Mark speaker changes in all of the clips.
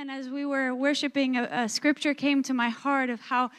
Speaker 1: Amen. As we were worshiping, a, a, scripture came to my heart of how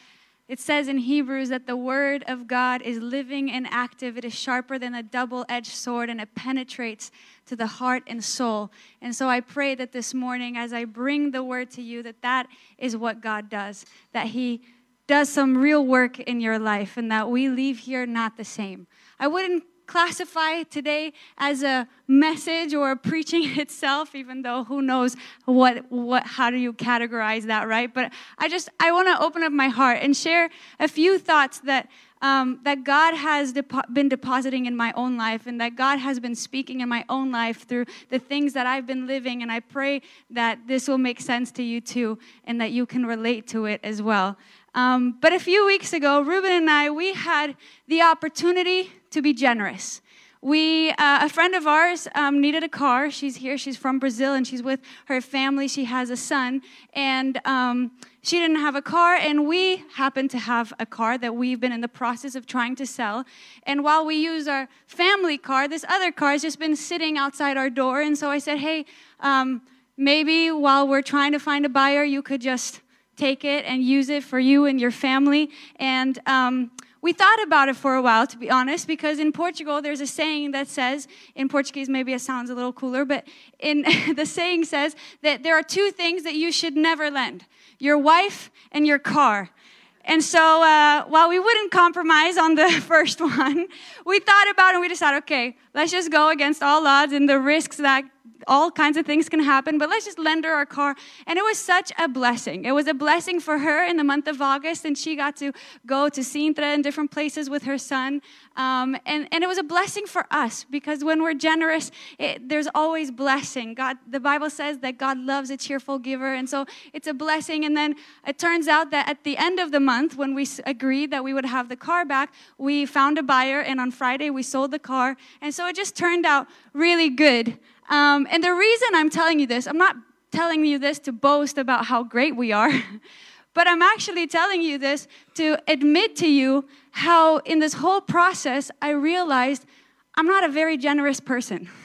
Speaker 1: it says in Hebrews that the word of God is living and active. It is sharper than a double edged sword and it penetrates to the heart and soul. And so I pray that this morning, as I bring the word to you, that that is what God does, that He does some real work in your life and that we leave here not the same. I wouldn't classify today as a message or a preaching itself even though who knows what what how do you categorize that right? But i just i want to open up my heart and share a few thoughts that um, that God has been depositing in my own life and that God has been speaking in my own life through the things that I've been living. And I pray that this will make sense to you too and that you can relate to it as well. Um, but a few weeks ago, Ruben and I, we had the opportunity to be generous. We, uh, a friend of ours um, needed a car. She's here. She's from Brazil and she's with her family. She has a son. And um, she didn't have a car, and we happen to have a car that we've been in the process of trying to sell. And while we use our family car, this other car has just been sitting outside our door. And so I said, hey, um, maybe while we're trying to find a buyer, you could just take it and use it for you and your family. And um, we thought about it for a while, to be honest, because in Portugal, there's a saying that says, in Portuguese, maybe it sounds a little cooler, but in the saying says that there are two things that you should never lend your wife and your car. And so, uh, while we wouldn't compromise on the first one, we thought about it and we decided, okay, let's just go against all odds and the risks that all kinds of things can happen, but let's just lend her our car. And it was such a blessing. It was a blessing for her in the month of August, and she got to go to Sintra and different places with her son. Um, and, and it was a blessing for us because when we're generous, it, there's always blessing. God, the Bible says that God loves a cheerful giver, and so it's a blessing. And then it turns out that at the end of the month, when we agreed that we would have the car back, we found a buyer, and on Friday we sold the car. And so it just turned out really good. Um, and the reason I'm telling you this, I'm not telling you this to boast about how great we are, but I'm actually telling you this to admit to you how, in this whole process, I realized I'm not a very generous person.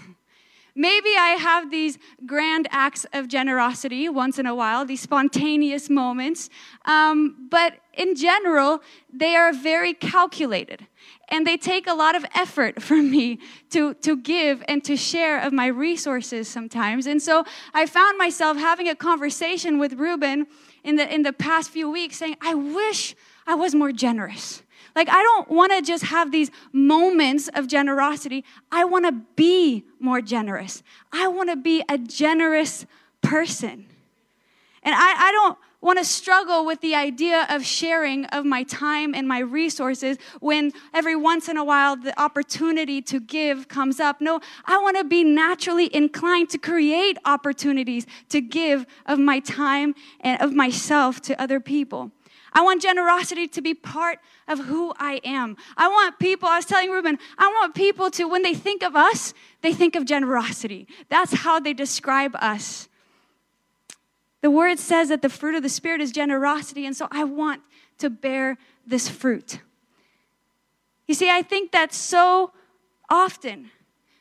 Speaker 1: Maybe I have these grand acts of generosity once in a while, these spontaneous moments, um, but in general, they are very calculated. And they take a lot of effort for me to, to give and to share of my resources sometimes. And so I found myself having a conversation with Ruben in the, in the past few weeks saying, I wish I was more generous. Like, I don't want to just have these moments of generosity. I want to be more generous. I want to be a generous person. And I, I don't want to struggle with the idea of sharing of my time and my resources when every once in a while the opportunity to give comes up. No, I want to be naturally inclined to create opportunities to give of my time and of myself to other people. I want generosity to be part of who I am. I want people, I was telling Ruben, I want people to, when they think of us, they think of generosity. That's how they describe us. The word says that the fruit of the Spirit is generosity, and so I want to bear this fruit. You see, I think that so often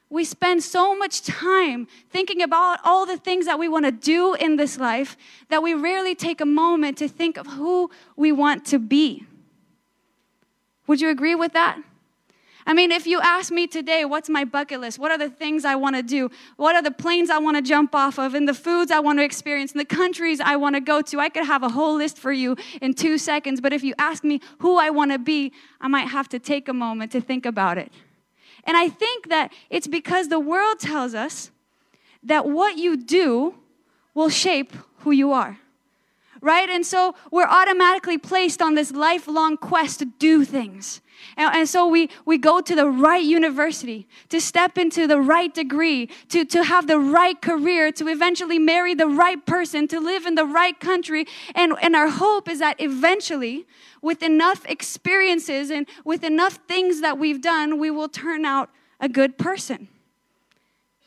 Speaker 1: we spend so much time thinking about all the things that we want to do in this life that we rarely take a moment to think of who we want to be. Would you agree with that? I mean, if you ask me today, what's my bucket list? What are the things I want to do? What are the planes I want to jump off of? And the foods I want to experience? And the countries I want to go to? I could have a whole list for you in two seconds. But if you ask me who I want to be, I might have to take a moment to think about it. And I think that it's because the world tells us that what you do will shape who you are. Right? And so we're automatically placed on this lifelong quest to do things. And, and, so we, we go to the right university, to step into the right degree, to, to have the right career, to eventually marry the right person, to live in the right country. And, and our hope is that eventually with enough experiences and with enough things that we've done, we will turn out a good person.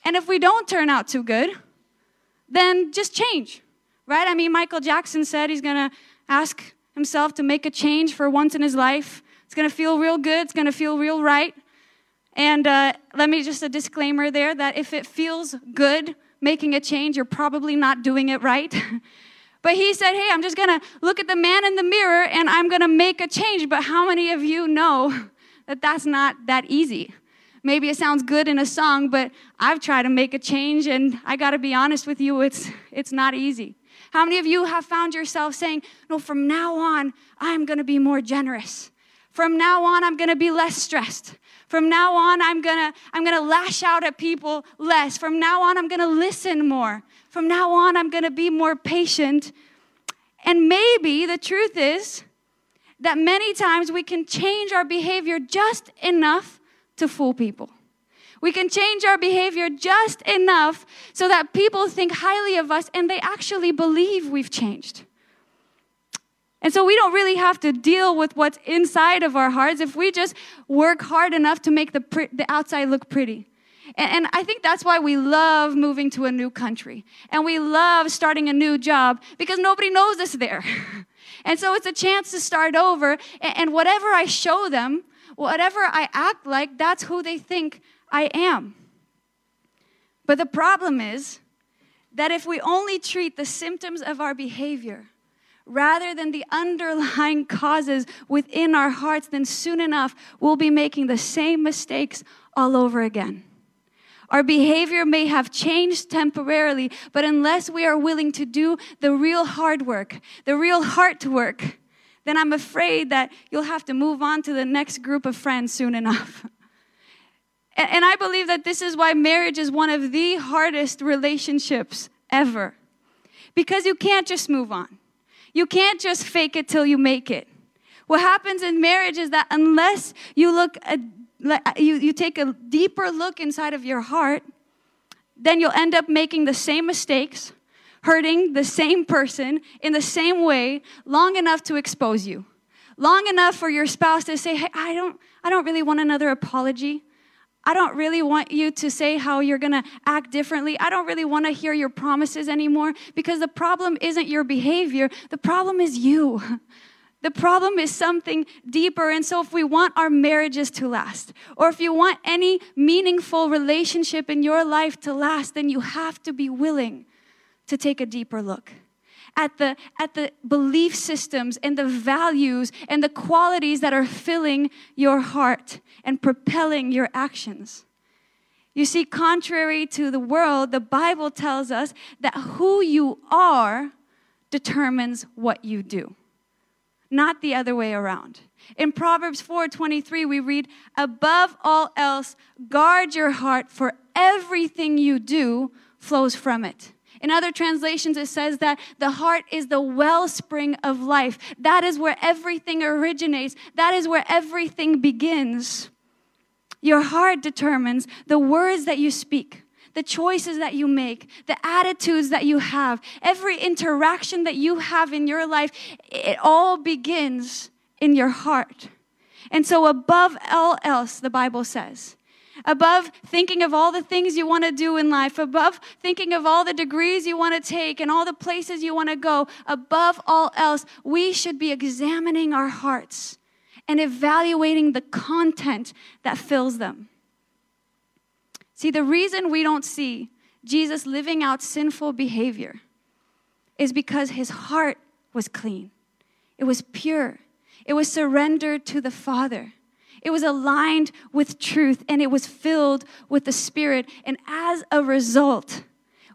Speaker 1: And if we don't turn out too good, then just change, right? I mean, Michael Jackson said he's gonna ask himself to make a change for once in his life. It's gonna feel real good, it's gonna feel real right. And uh, let me just a disclaimer there that if it feels good making a change, you're probably not doing it right. but he said, Hey, I'm just gonna look at the man in the mirror and I'm gonna make a change. But how many of you know that that's not that easy? Maybe it sounds good in a song, but I've tried to make a change and I gotta be honest with you, it's, it's not easy. How many of you have found yourself saying, No, from now on, I'm gonna be more generous? From now on, I'm gonna be less stressed. From now on, I'm gonna, I'm gonna lash out at people less. From now on, I'm gonna listen more. From now on, I'm gonna be more patient. And maybe the truth is that many times we can change our behavior just enough to fool people. We can change our behavior just enough so that people think highly of us and they actually believe we've changed. And so we don't really have to deal with what's inside of our hearts if we just work hard enough to make the, the outside look pretty. And, and I think that's why we love moving to a new country. And we love starting a new job because nobody knows us there. and so it's a chance to start over. And, and whatever I show them, whatever I act like, that's who they think I am. But the problem is that if we only treat the symptoms of our behavior, rather than the underlying causes within our hearts, then soon enough we'll be making the same mistakes all over again. Our behavior may have changed temporarily, but unless we are willing to do the real hard work, the real heart work, then I'm afraid that you'll have to move on to the next group of friends soon enough. And I believe that this is why marriage is one of the hardest relationships ever. Because you can't just move on. You can't just fake it till you make it. What happens in marriage is that unless you look, at, you, you take a deeper look inside of your heart, then you'll end up making the same mistakes, hurting the same person in the same way long enough to expose you. Long enough for your spouse to say, hey, I don't, I don't really want another apology. I don't really want you to say how you're going to act differently. I don't really want to hear your promises anymore because the problem isn't your behavior, the problem is you. The problem is something deeper. And so, if we want our marriages to last, or if you want any meaningful relationship in your life to last, then you have to be willing to take a deeper look at the, at the belief systems and the values and the qualities that are filling your heart and propelling your actions. You see, contrary to the world, the Bible tells us that who you are determines what you do, not the other way around. In Proverbs 4:23 we read, "Above all else, guard your heart for everything you do flows from it." In other translations, it says that the heart is the wellspring of life. That is where everything originates, that is where everything begins. Your heart determines the words that you speak, the choices that you make, the attitudes that you have, every interaction that you have in your life. It all begins in your heart. And so, above all else, the Bible says, above thinking of all the things you want to do in life, above thinking of all the degrees you want to take and all the places you want to go, above all else, we should be examining our hearts and evaluating the content that fills them. See, the reason we don't see Jesus living out sinful behavior is because his heart was clean, it was pure, it was surrendered to the Father. It was aligned with truth and it was filled with the Spirit. And as a result,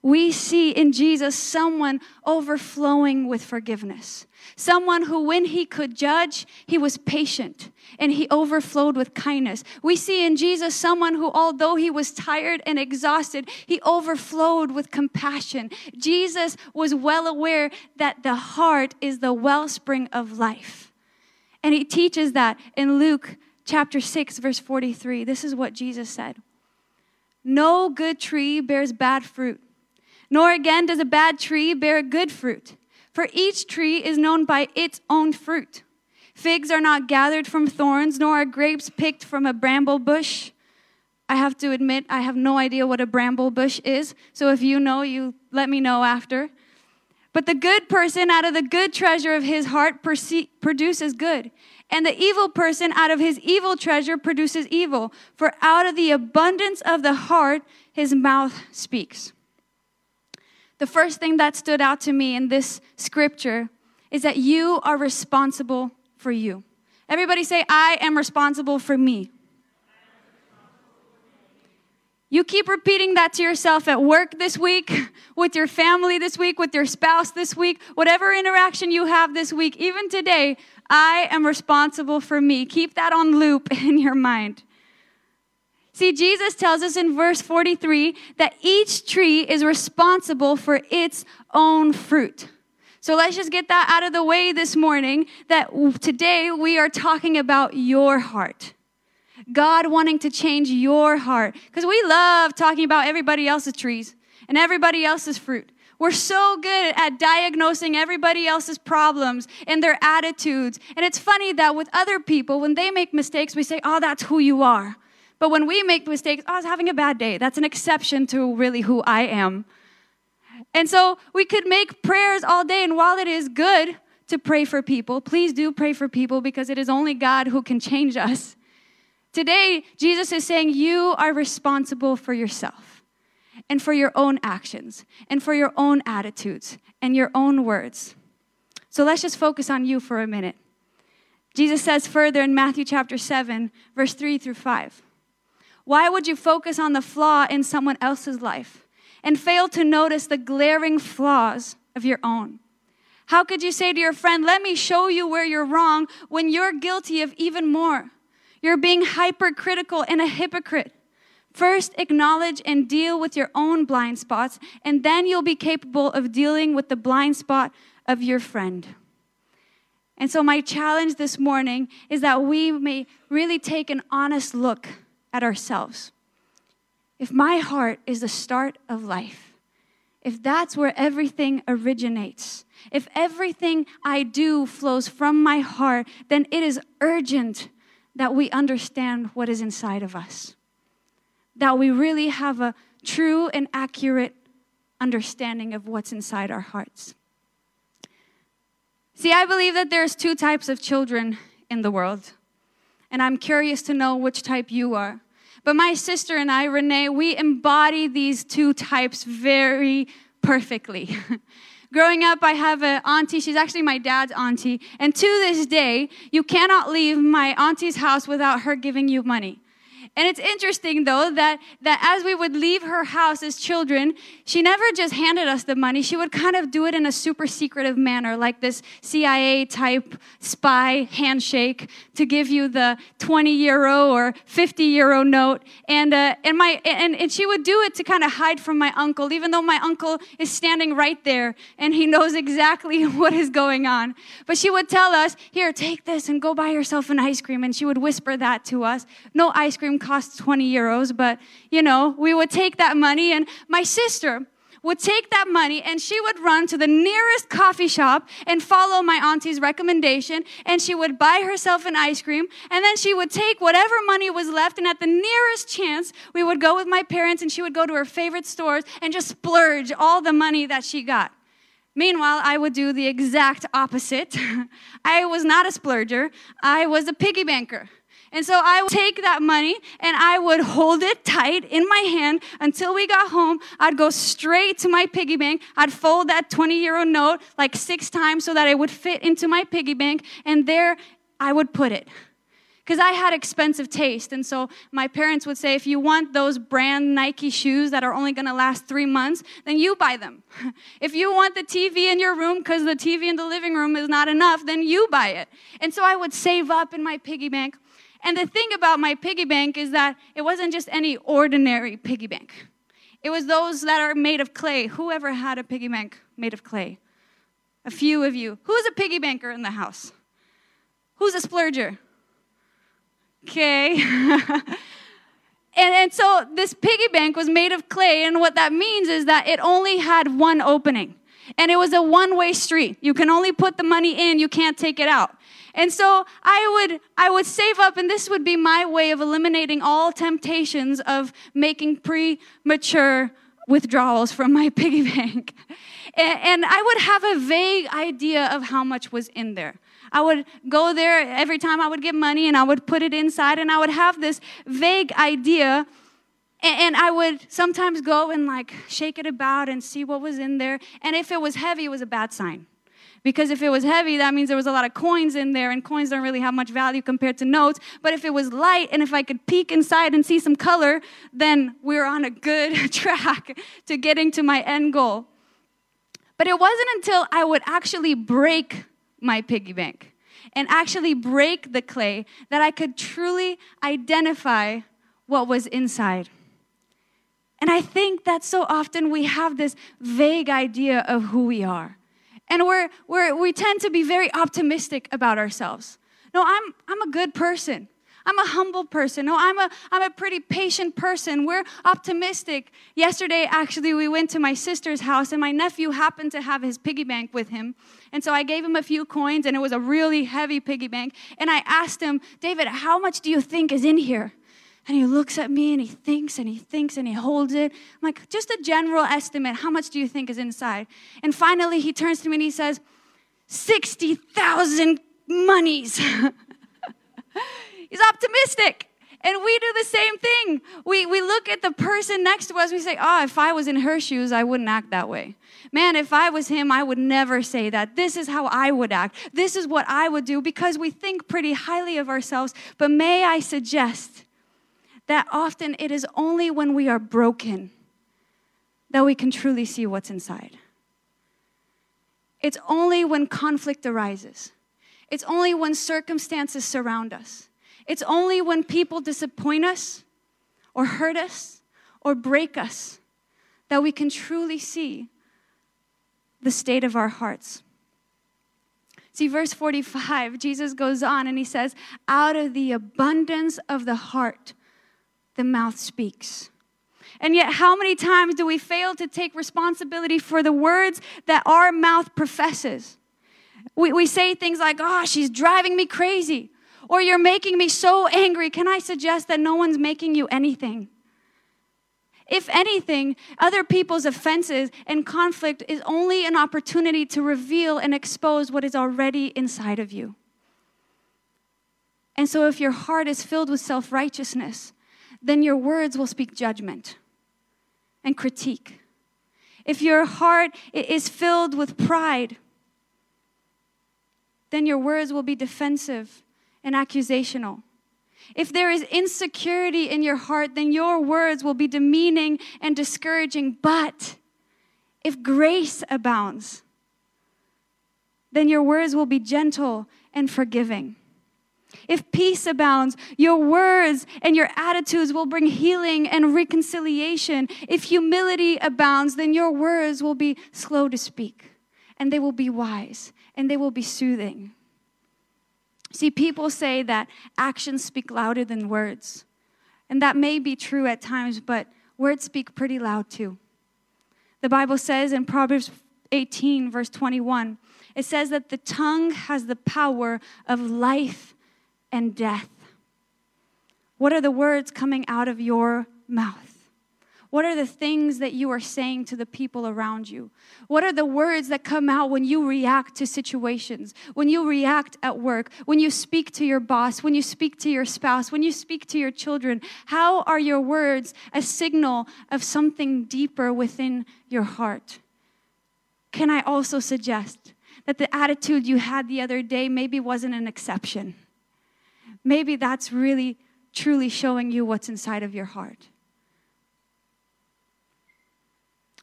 Speaker 1: we see in Jesus someone overflowing with forgiveness. Someone who, when he could judge, he was patient and he overflowed with kindness. We see in Jesus someone who, although he was tired and exhausted, he overflowed with compassion. Jesus was well aware that the heart is the wellspring of life. And he teaches that in Luke chapter 6, verse 43. This is what Jesus said No good tree bears bad fruit, nor again does a bad tree bear good fruit. For each tree is known by its own fruit. Figs are not gathered from thorns, nor are grapes picked from a bramble bush. I have to admit, I have no idea what a bramble bush is. So if you know, you let me know after. But the good person out of the good treasure of his heart produces good. And the evil person out of his evil treasure produces evil. For out of the abundance of the heart, his mouth speaks. the first thing that stood out to me in this scripture is that you are responsible for you. Everybody say, I am responsible for me. You keep repeating that to yourself at work this week, with your family this week, with your spouse this week, whatever interaction you have this week, even today, I am responsible for me. Keep that on loop in your mind. See, Jesus tells us in verse 43 that each tree is responsible for its own fruit. So let's just get that out of the way this morning that today we are talking about your heart. God wanting to change your heart. Because we love talking about everybody else's trees and everybody else's fruit. We're so good at diagnosing everybody else's problems and their attitudes. And it's funny that with other people, when they make mistakes, we say, oh, that's who you are. But when we make mistakes, oh, I was having a bad day. That's an exception to really who I am. And so we could make prayers all day. And while it is good to pray for people, please do pray for people because it is only God who can change us. Today, Jesus is saying you are responsible for yourself and for your own actions and for your own attitudes and your own words. So let's just focus on you for a minute. Jesus says further in Matthew chapter 7, verse 3 through 5. Why would you focus on the flaw in someone else's life? and fail to notice the glaring flaws of your own? How could you say to your friend, Let me show you where you're wrong, when you're guilty of even more? You're being hypercritical and a hypocrite. First, acknowledge and deal with your own blind spots, and then you'll be capable of dealing with the blind spot of your friend. And so, my challenge this morning is that we may really take an honest look at ourselves. If my heart is the start of life, if that's where everything originates, if everything I do flows from my heart, then it is urgent that we understand what is inside of us. That we really have a true and accurate understanding of what's inside our hearts. See, I believe that there's two types of children in the world. And I'm curious to know which type you are. But my sister and I, Renee, we embody these two types very perfectly. Growing up, I have an auntie. She's actually my dad's auntie. And to this day, you cannot leave my auntie's house without her giving you money. And it's interesting though that, that as we would leave her house as children, she never just handed us the money. She would kind of do it in a super secretive manner, like this CIA type spy handshake to give you the 20 euro or 50 euro note. And, uh, and, my, and, and she would do it to kind of hide from my uncle, even though my uncle is standing right there and he knows exactly what is going on. But she would tell us, here, take this and go buy yourself an ice cream. And she would whisper that to us. No ice cream cost 20 euros, but you know, we would take that money and my sister would take that money and she would run to the nearest coffee shop and follow my auntie's recommendation and she would buy herself an ice cream and then she would take whatever money was left and at the nearest chance we would go with my parents and she would go to her favorite stores and just splurge all the money that she got. Meanwhile, I would do the exact opposite. I was not a splurger, I was a piggy banker. And so I would take that money and I would hold it tight in my hand until we got home. I'd go straight to my piggy bank. I'd fold that 20 euro note like six times so that it would fit into my piggy bank. And there I would put it because I had expensive taste. And so my parents would say, if you want those brand Nike shoes that are only going to last three months, then you buy them. if you want the TV in your room because the TV in the living room is not enough, then you buy it. And so I would save up in my piggy bank and the thing about my piggy bank is that it wasn't just any ordinary piggy bank. It was those that are made of clay. Whoever had a piggy bank made of clay? A few of you. Who's a piggy banker in the house? Who's a splurger? Okay. and, and so this piggy bank was made of clay, and what that means is that it only had one opening. And it was a one way street. You can only put the money in, you can't take it out. And so I would I would save up and this would be my way of eliminating all temptations of making premature withdrawals from my piggy bank. And, I would have a vague idea of how much was in there. I would go there every time I would get money and I would put it inside and I would have this vague idea And I would sometimes go and like shake it about and see what was in there. And if it was heavy, it was a bad sign. Because if it was heavy, that means there was a lot of coins in there, and coins don't really have much value compared to notes. But if it was light and if I could peek inside and see some color, then we we're on a good track to getting to my end goal. But it wasn't until I would actually break my piggy bank and actually break the clay that I could truly identify what was inside. And I think that so often we have this vague idea of who we are. And we're, we're, we tend to be very optimistic about ourselves. No, I'm, I'm a good person. I'm a humble person. No, I'm a, I'm a pretty patient person. We're optimistic. Yesterday, actually, we went to my sister's house, and my nephew happened to have his piggy bank with him. And so I gave him a few coins, and it was a really heavy piggy bank. And I asked him, David, how much do you think is in here? And he looks at me and he thinks and he thinks and he holds it. I'm like, just a general estimate. How much do you think is inside? And finally, he turns to me and he says, 60,000 monies. He's optimistic. And we do the same thing. We, we look at the person next to us, we say, Oh, if I was in her shoes, I wouldn't act that way. Man, if I was him, I would never say that. This is how I would act. This is what I would do because we think pretty highly of ourselves. But may I suggest that often it is only when we are broken that we can truly see what's inside. It's only when conflict arises, it's only when circumstances surround us, it's only when people disappoint us or hurt us or break us that we can truly see the state of our hearts. See, verse 45, Jesus goes on and he says, Out of the abundance of the heart, the mouth speaks. And yet, how many times do we fail to take responsibility for the words that our mouth professes? We, we say things like, oh, she's driving me crazy, or you're making me so angry. Can I suggest that no one's making you anything? If anything, other people's offenses and conflict is only an opportunity to reveal and expose what is already inside of you. And so, if your heart is filled with self righteousness, then your words will speak judgment and critique. If your heart is filled with pride, then your words will be defensive and accusational. If there is insecurity in your heart, then your words will be demeaning and discouraging. But if grace abounds, then your words will be gentle and forgiving. If peace abounds, your words and your attitudes will bring healing and reconciliation. If humility abounds, then your words will be slow to speak and they will be wise and they will be soothing. See, people say that actions speak louder than words. And that may be true at times, but words speak pretty loud too. The Bible says in Proverbs 18, verse 21, it says that the tongue has the power of life and death? What are the words coming out of your mouth? What are the things that you are saying to the people around you? What are the words that come out when you react to situations, when you react at work, when you speak to your boss, when you speak to your spouse, when you speak to your children? How are your words a signal of something deeper within your heart? Can I also suggest that the attitude you had the other day maybe wasn't an exception? Maybe that's really, truly showing you what's inside of your heart.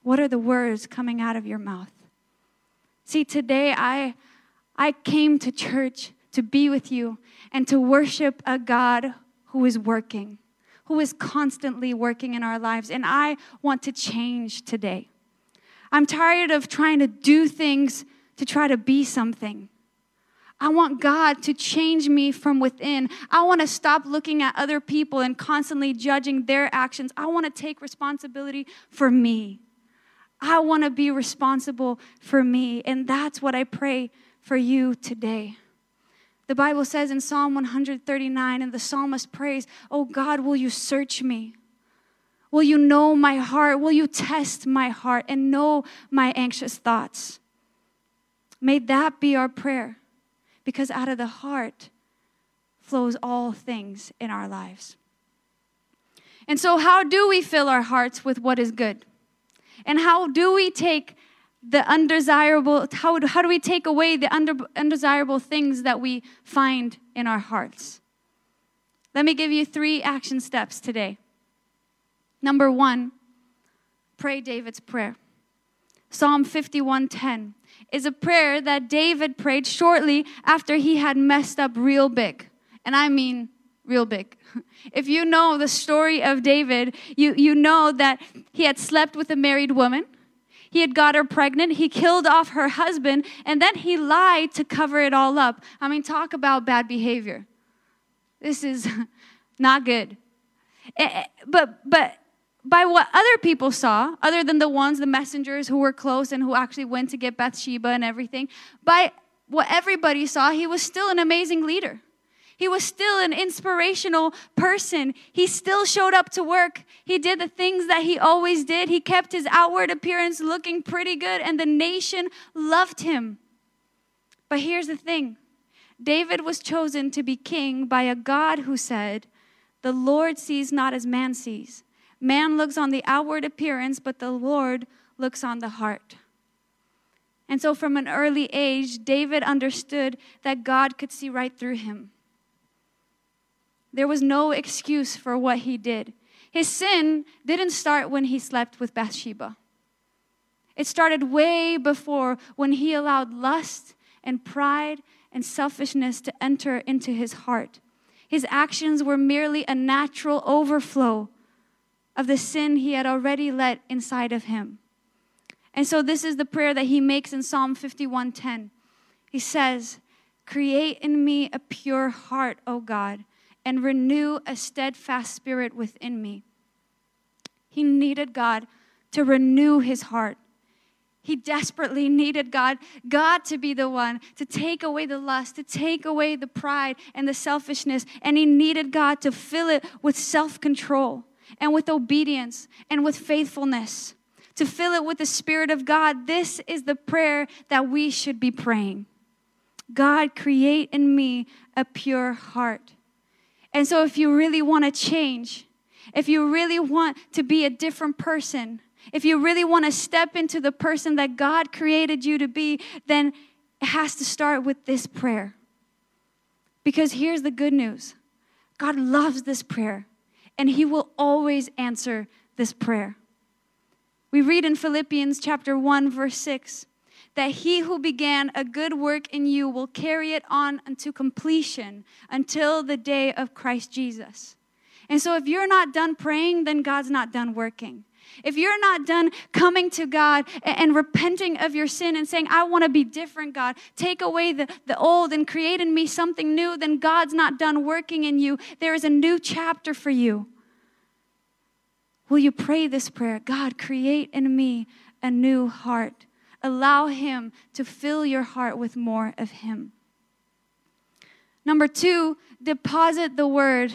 Speaker 1: What are the words coming out of your mouth? See, today I, I came to church to be with you and to worship a God who is working, who is constantly working in our lives. And I want to change today. I'm tired of trying to do things to try to be something. I want God to change me from within. I want to stop looking at other people and constantly judging their actions. I want to take responsibility for me. I want to be responsible for me. And that's what I pray for you today. The Bible says in Psalm 139, and the psalmist prays, Oh God, will you search me? Will you know my heart? Will you test my heart and know my anxious thoughts? May that be our prayer because out of the heart flows all things in our lives. And so, how do we fill our hearts with what is good? And how do we take the undesirable, how, how do we take away the under, undesirable things that we find in our hearts? Let me give you three action steps today. Number one, pray David's prayer. Psalm 51:10 is a prayer that David prayed shortly after he had messed up real big. And I mean real big. If you know the story of David, you, you know that he had slept with a married woman. He had got her pregnant. He killed off her husband, and then he lied to cover it all up. I mean, talk about bad behavior. This is not good. Eh, eh, but, but by what other people saw, other than the ones, the messengers who were close and who actually went to get Bathsheba and everything, by what everybody saw, he was still an amazing leader. He was still an inspirational person. He still showed up to work. He did the things that he always did. He kept his outward appearance looking pretty good, and the nation loved him. But here's the thing David was chosen to be king by a God who said, The Lord sees not as man sees. Man looks on the outward appearance, but the Lord looks on the heart. And so, from an early age, David understood that God could see right through him. There was no excuse for what he did. His sin didn't start when he slept with Bathsheba. It started way before when he allowed lust and pride and selfishness to enter into his heart. His actions were merely a natural overflow of the sin he had already let inside of him. And so this is the prayer that he makes in Psalm 51:10. He says, "Create in me a pure heart, O God, and renew a steadfast spirit within me." He needed God to renew his heart. He desperately needed God, God to be the one to take away the lust, to take away the pride and the selfishness, and he needed God to fill it with self-control and with obedience and with faithfulness, to fill it with the Spirit of God. This is the prayer that we should be praying God, create in me a pure heart. And so, if you really want to change, if you really want to be a different person, if you really want to step into the person that God created you to be, then it has to start with this prayer. Because here's the good news God loves this prayer and he will always answer this prayer. We read in Philippians chapter 1 verse 6 that he who began a good work in you will carry it on unto completion until the day of Christ Jesus. And so if you're not done praying, then God's not done working. If you're not done coming to God and, and repenting of your sin and saying, I want to be different, God, take away the, the old and create in me something new, then God's not done working in you. There is a new chapter for you. Will you pray this prayer? God, create in me a new heart. Allow Him to fill your heart with more of Him. Number two, deposit the word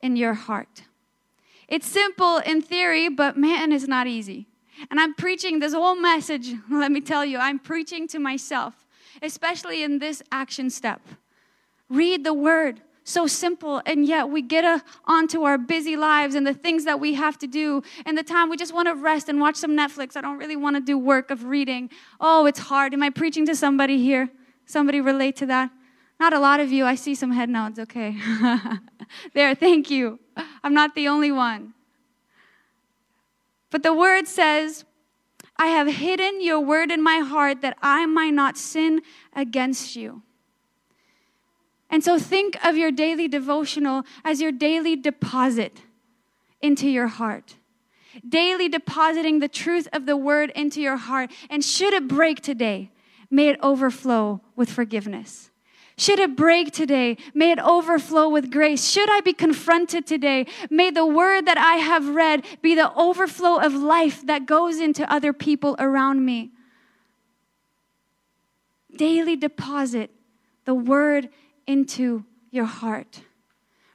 Speaker 1: in your heart. It's simple in theory, but man, it's not easy. And I'm preaching this whole message, let me tell you, I'm preaching to myself, especially in this action step. Read the word. So simple, and yet we get a, onto our busy lives and the things that we have to do, and the time we just want to rest and watch some Netflix. I don't really want to do work of reading. Oh, it's hard. Am I preaching to somebody here? Somebody relate to that? Not a lot of you. I see some head nods. Okay. there, thank you. I'm not the only one. But the word says, I have hidden your word in my heart that I might not sin against you. And so think of your daily devotional as your daily deposit into your heart. Daily depositing the truth of the word into your heart. And should it break today, may it overflow with forgiveness. Should it break today, may it overflow with grace. Should I be confronted today, may the word that I have read be the overflow of life that goes into other people around me. Daily deposit the word into your heart.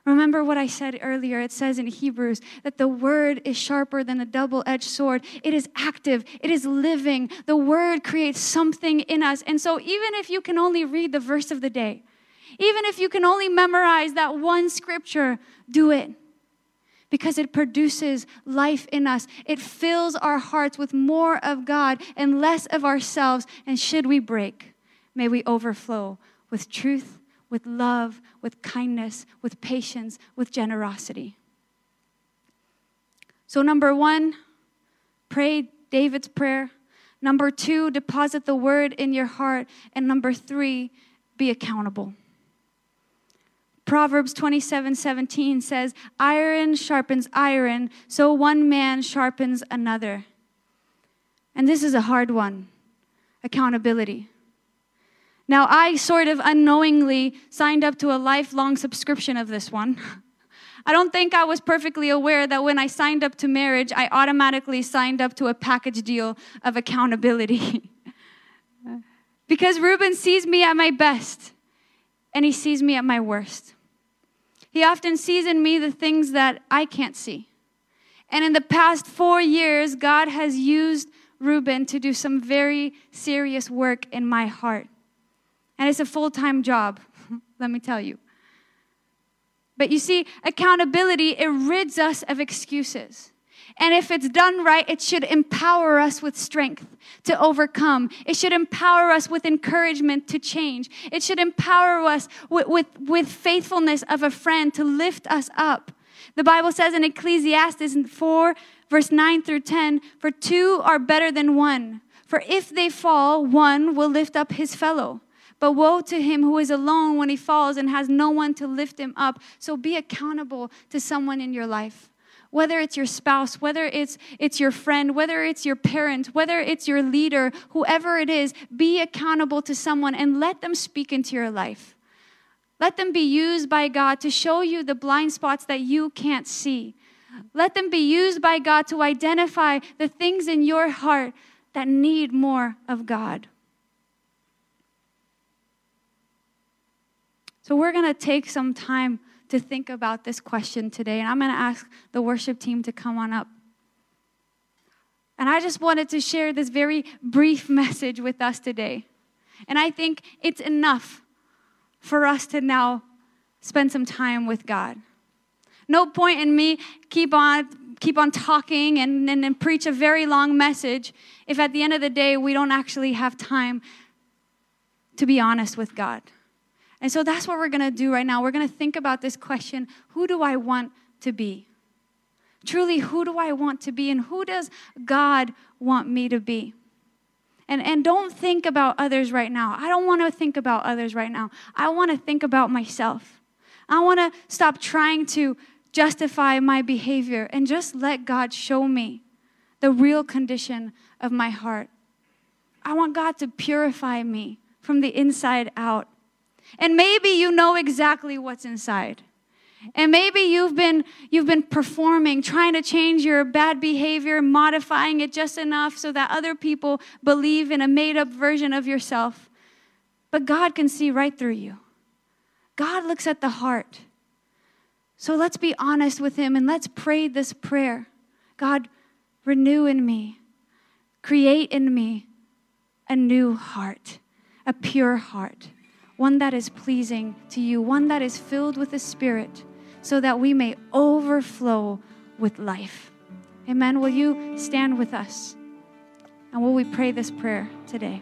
Speaker 1: Remember what I said earlier. It says in Hebrews that the word is sharper than a double edged sword. It is active, it is living. The word creates something in us. And so, even if you can only read the verse of the day, even if you can only memorize that one scripture, do it. because it produces life in us. It fills our hearts with more of God and less of ourselves. And should we break, may we overflow with truth, with love, with kindness, with patience, with generosity. So, number one, pray David's prayer. Number two, deposit the word in your heart. And number three, be accountable. Proverbs 27 17 says, Iron sharpens iron, so one man sharpens another. And this is a hard one accountability. Now, I sort of unknowingly signed up to a lifelong subscription of this one. I don't think I was perfectly aware that when I signed up to marriage, I automatically signed up to a package deal of accountability. because Ruben sees me at my best and he sees me at my worst. He often sees in me the things that I can't see. And in the past four years, God has used Ruben to do some very serious work in my heart. And it's a full time job, let me tell you. But you see, accountability, it rids us of excuses. And if it's done right, it should empower us with strength to overcome. It should empower us with encouragement to change. It should empower us with, with, with faithfulness of a friend to lift us up. The Bible says in Ecclesiastes 4, verse 9 through 10, for two are better than one. For if they fall, one will lift up his fellow. But woe to him who is alone when he falls and has no one to lift him up. So be accountable to someone in your life whether it's your spouse, whether it's, it's your friend, whether it's your parent, whether it's your leader, whoever it is, be accountable to someone and let them speak into your life. Let them be used by God to show you the blind spots that you can't see. Let them be used by God to identify the things in your heart that need more of God. So, we're going to take some time to think about this question today. And I'm going to ask the worship team to come on up. And I just wanted to share this very brief message with us today. And I think it's enough for us to now spend some time with God. No point in me keep on keep on talking and, and, preach a very long message if at the end of the day we don't actually have time to be honest with God. And so that's what we're going to do right now. We're going to think about this question who do I want to be? Truly, who do I want to be? And who does God want me to be? And, and don't think about others right now. I don't want to think about others right now. I want to think about myself. I want to stop trying to justify my behavior and just let God show me the real condition of my heart. I want God to purify me from the inside out. And maybe you know exactly what's inside. And maybe you've been you've been performing, trying to change your bad behavior, modifying it just enough so that other people believe in a made-up version of yourself. But God can see right through you. God looks at the heart. So let's be honest with him and let's pray this prayer. God, renew in me. Create in me a new heart, a pure heart one that is pleasing to you, one that is filled with the Spirit, so that we may overflow with life. Amen. Will you stand with us? And will we pray this prayer today?